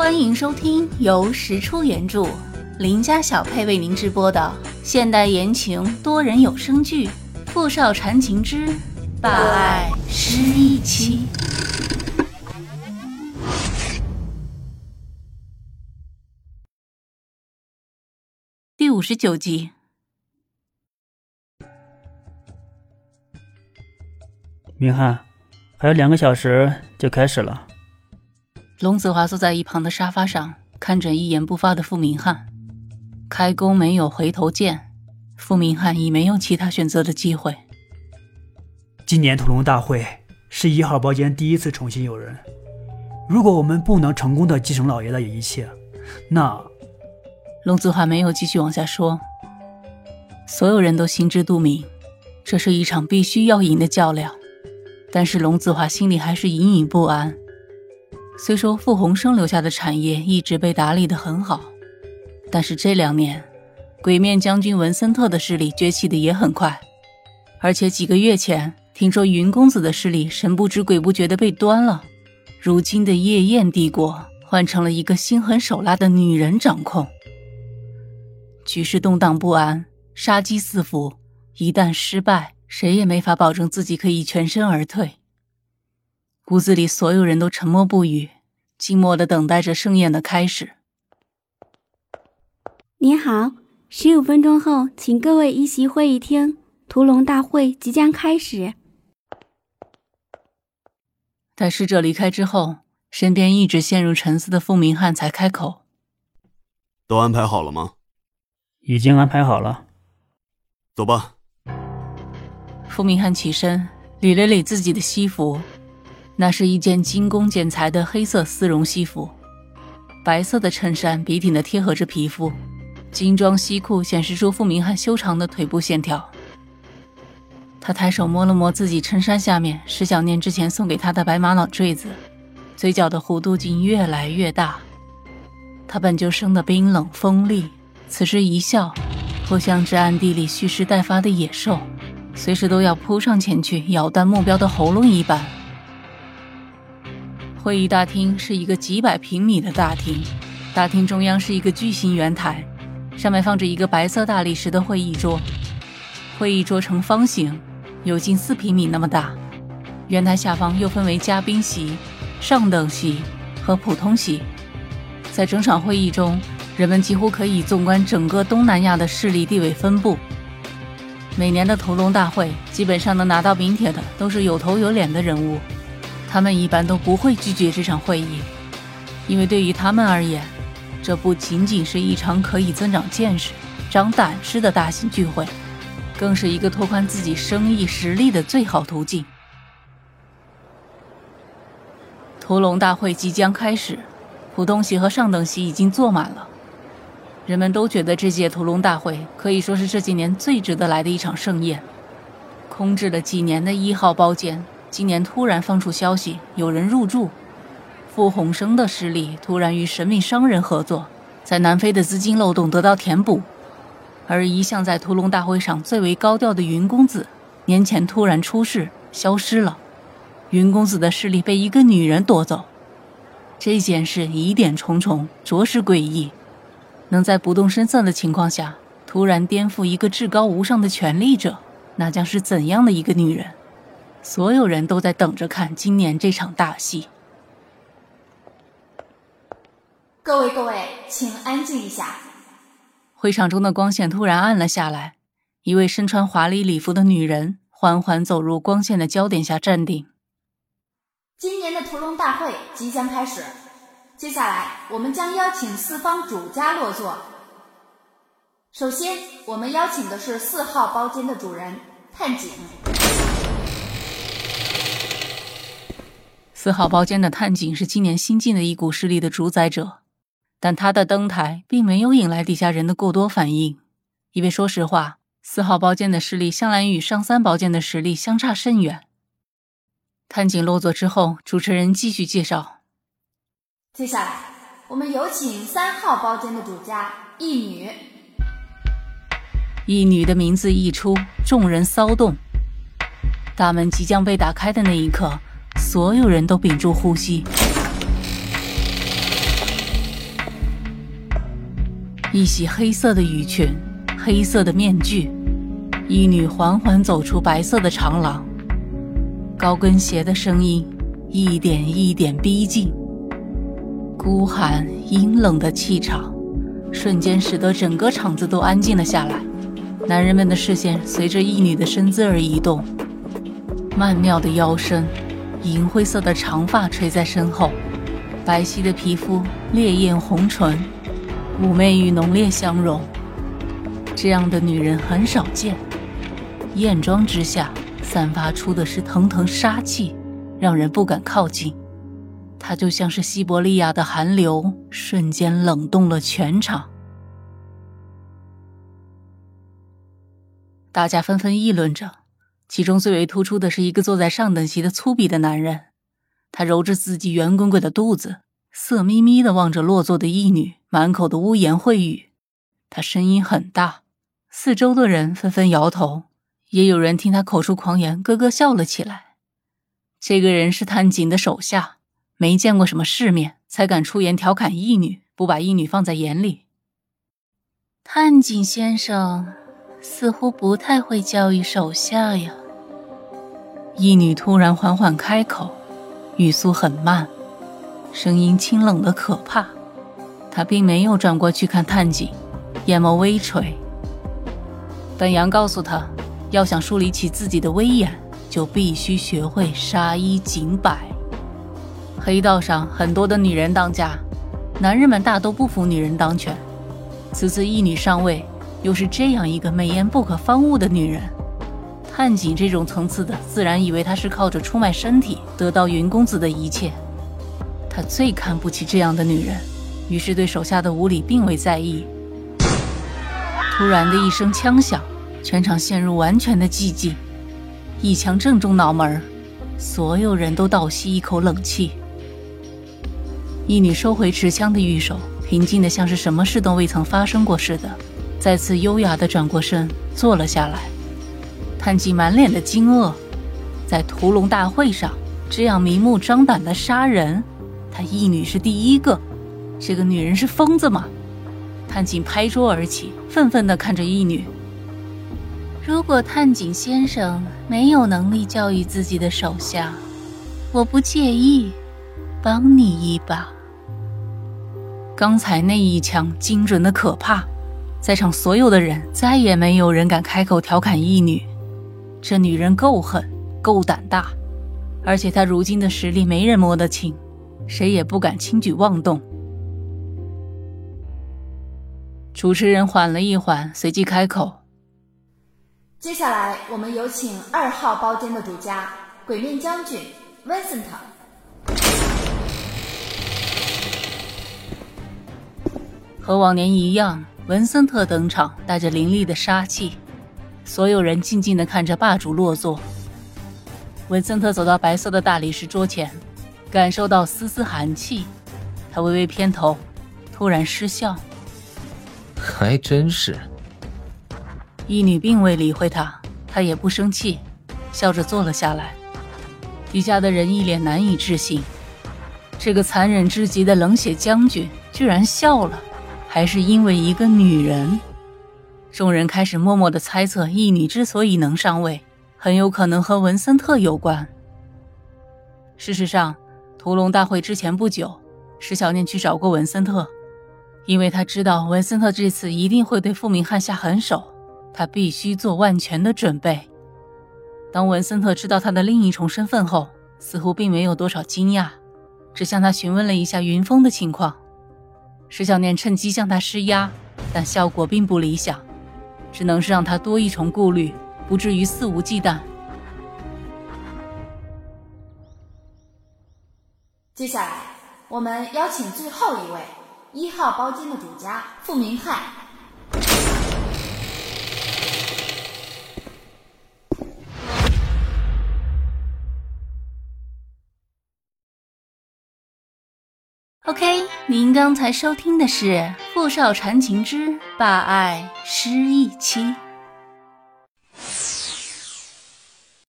欢迎收听由石出原著、林家小配为您直播的现代言情多人有声剧《富少缠情之霸爱失忆妻》第五十九集。明翰，还有两个小时就开始了。龙子华坐在一旁的沙发上，看着一言不发的傅明翰。开弓没有回头箭，傅明翰已没有其他选择的机会。今年屠龙大会是一号包间第一次重新有人，如果我们不能成功的继承老爷的一切，那……龙子华没有继续往下说。所有人都心知肚明，这是一场必须要赢的较量。但是龙子华心里还是隐隐不安。虽说傅红生留下的产业一直被打理得很好，但是这两年，鬼面将军文森特的势力崛起的也很快，而且几个月前听说云公子的势力神不知鬼不觉的被端了，如今的夜宴帝国换成了一个心狠手辣的女人掌控，局势动荡不安，杀机四伏，一旦失败，谁也没法保证自己可以全身而退。屋子里所有人都沉默不语，静默的等待着盛宴的开始。您好，十五分钟后，请各位一席会议厅，屠龙大会即将开始。待使者离开之后，身边一直陷入沉思的傅明翰才开口：“都安排好了吗？”“已经安排好了。”“走吧。”傅明翰起身，理了理自己的西服。那是一件精工剪裁的黑色丝绒西服，白色的衬衫笔挺的贴合着皮肤，精装西裤显示出傅明翰修长的腿部线条。他抬手摸了摸自己衬衫下面石小念之前送给他的白玛瑙坠子，嘴角的弧度竟越来越大。他本就生得冰冷锋利，此时一笑，或像只暗地里蓄势待发的野兽，随时都要扑上前去咬断目标的喉咙一般。会议大厅是一个几百平米的大厅，大厅中央是一个巨型圆台，上面放着一个白色大理石的会议桌。会议桌呈方形，有近四平米那么大。圆台下方又分为嘉宾席、上等席和普通席。在整场会议中，人们几乎可以纵观整个东南亚的势力地位分布。每年的屠龙大会，基本上能拿到名帖的都是有头有脸的人物。他们一般都不会拒绝这场会议，因为对于他们而言，这不仅仅是一场可以增长见识、长胆识的大型聚会，更是一个拓宽自己生意实力的最好途径。屠龙大会即将开始，普通席和上等席已经坐满了，人们都觉得这届屠龙大会可以说是这几年最值得来的一场盛宴。空置了几年的一号包间。今年突然放出消息，有人入住。傅红生的势力突然与神秘商人合作，在南非的资金漏洞得到填补。而一向在屠龙大会上最为高调的云公子，年前突然出事，消失了。云公子的势力被一个女人夺走。这件事疑点重重，着实诡异。能在不动声色的情况下，突然颠覆一个至高无上的权力者，那将是怎样的一个女人？所有人都在等着看今年这场大戏。各位各位，请安静一下。会场中的光线突然暗了下来，一位身穿华丽礼服的女人缓缓走入光线的焦点下站定。今年的屠龙大会即将开始，接下来我们将邀请四方主家落座。首先，我们邀请的是四号包间的主人探景。四号包间的探井是今年新进的一股势力的主宰者，但他的登台并没有引来底下人的过多反应，因为说实话，四号包间的势力向来与上三包间的实力相差甚远。探井落座之后，主持人继续介绍：接下来，我们有请三号包间的主家一女。一女的名字一出，众人骚动。大门即将被打开的那一刻。所有人都屏住呼吸。一袭黑色的雨裙，黑色的面具，一女缓缓走出白色的长廊，高跟鞋的声音一点一点逼近，孤寒阴冷的气场瞬间使得整个场子都安静了下来。男人们的视线随着一女的身姿而移动，曼妙的腰身，银灰色的长发垂在身后。白皙的皮肤，烈焰红唇，妩媚与浓烈相融。这样的女人很少见，艳妆之下散发出的是腾腾杀气，让人不敢靠近。她就像是西伯利亚的寒流，瞬间冷冻了全场。大家纷纷议论着，其中最为突出的是一个坐在上等席的粗鄙的男人。他揉着自己圆滚滚的肚子，色眯眯的望着落座的义女，满口的污言秽语。他声音很大，四周的人纷纷摇头，也有人听他口出狂言，咯咯笑了起来。这个人是探景的手下，没见过什么世面，才敢出言调侃义女，不把义女放在眼里。探井先生似乎不太会教育手下呀。义女突然缓缓开口。语速很慢，声音清冷的可怕。她并没有转过去看探景，眼眸微垂。本阳告诉他，要想树立起自己的威严，就必须学会杀一儆百。黑道上很多的女人当家，男人们大都不服女人当权。此次一女上位，又是这样一个美艳不可方物的女人。探景这种层次的，自然以为他是靠着出卖身体得到云公子的一切。他最看不起这样的女人，于是对手下的无礼并未在意。突然的一声枪响，全场陷入完全的寂静。一枪正中脑门，所有人都倒吸一口冷气。一女收回持枪的玉手，平静的像是什么事都未曾发生过似的，再次优雅的转过身，坐了下来。探景满脸的惊愕，在屠龙大会上这样明目张胆的杀人，他义女是第一个。这个女人是疯子吗？探景拍桌而起，愤愤地看着义女。如果探景先生没有能力教育自己的手下，我不介意帮你一把。刚才那一枪精准的可怕，在场所有的人再也没有人敢开口调侃义女。这女人够狠，够胆大，而且她如今的实力没人摸得清，谁也不敢轻举妄动。主持人缓了一缓，随即开口：“接下来，我们有请二号包间的主家——鬼面将军温森特。”和往年一样，文森特登场，带着凌厉的杀气。所有人静静地看着霸主落座。文森特走到白色的大理石桌前，感受到丝丝寒气，他微微偏头，突然失笑。还真是。一女并未理会他，他也不生气，笑着坐了下来。底下的人一脸难以置信，这个残忍至极的冷血将军居然笑了，还是因为一个女人。众人开始默默的猜测，义女之所以能上位，很有可能和文森特有关。事实上，屠龙大会之前不久，石小念去找过文森特，因为他知道文森特这次一定会对傅明翰下狠手，他必须做万全的准备。当文森特知道他的另一重身份后，似乎并没有多少惊讶，只向他询问了一下云峰的情况。石小念趁机向他施压，但效果并不理想。只能是让他多一重顾虑，不至于肆无忌惮。接下来，我们邀请最后一位一号包间的主家傅明翰。OK，您刚才收听的是《富少缠情之霸爱失忆妻》。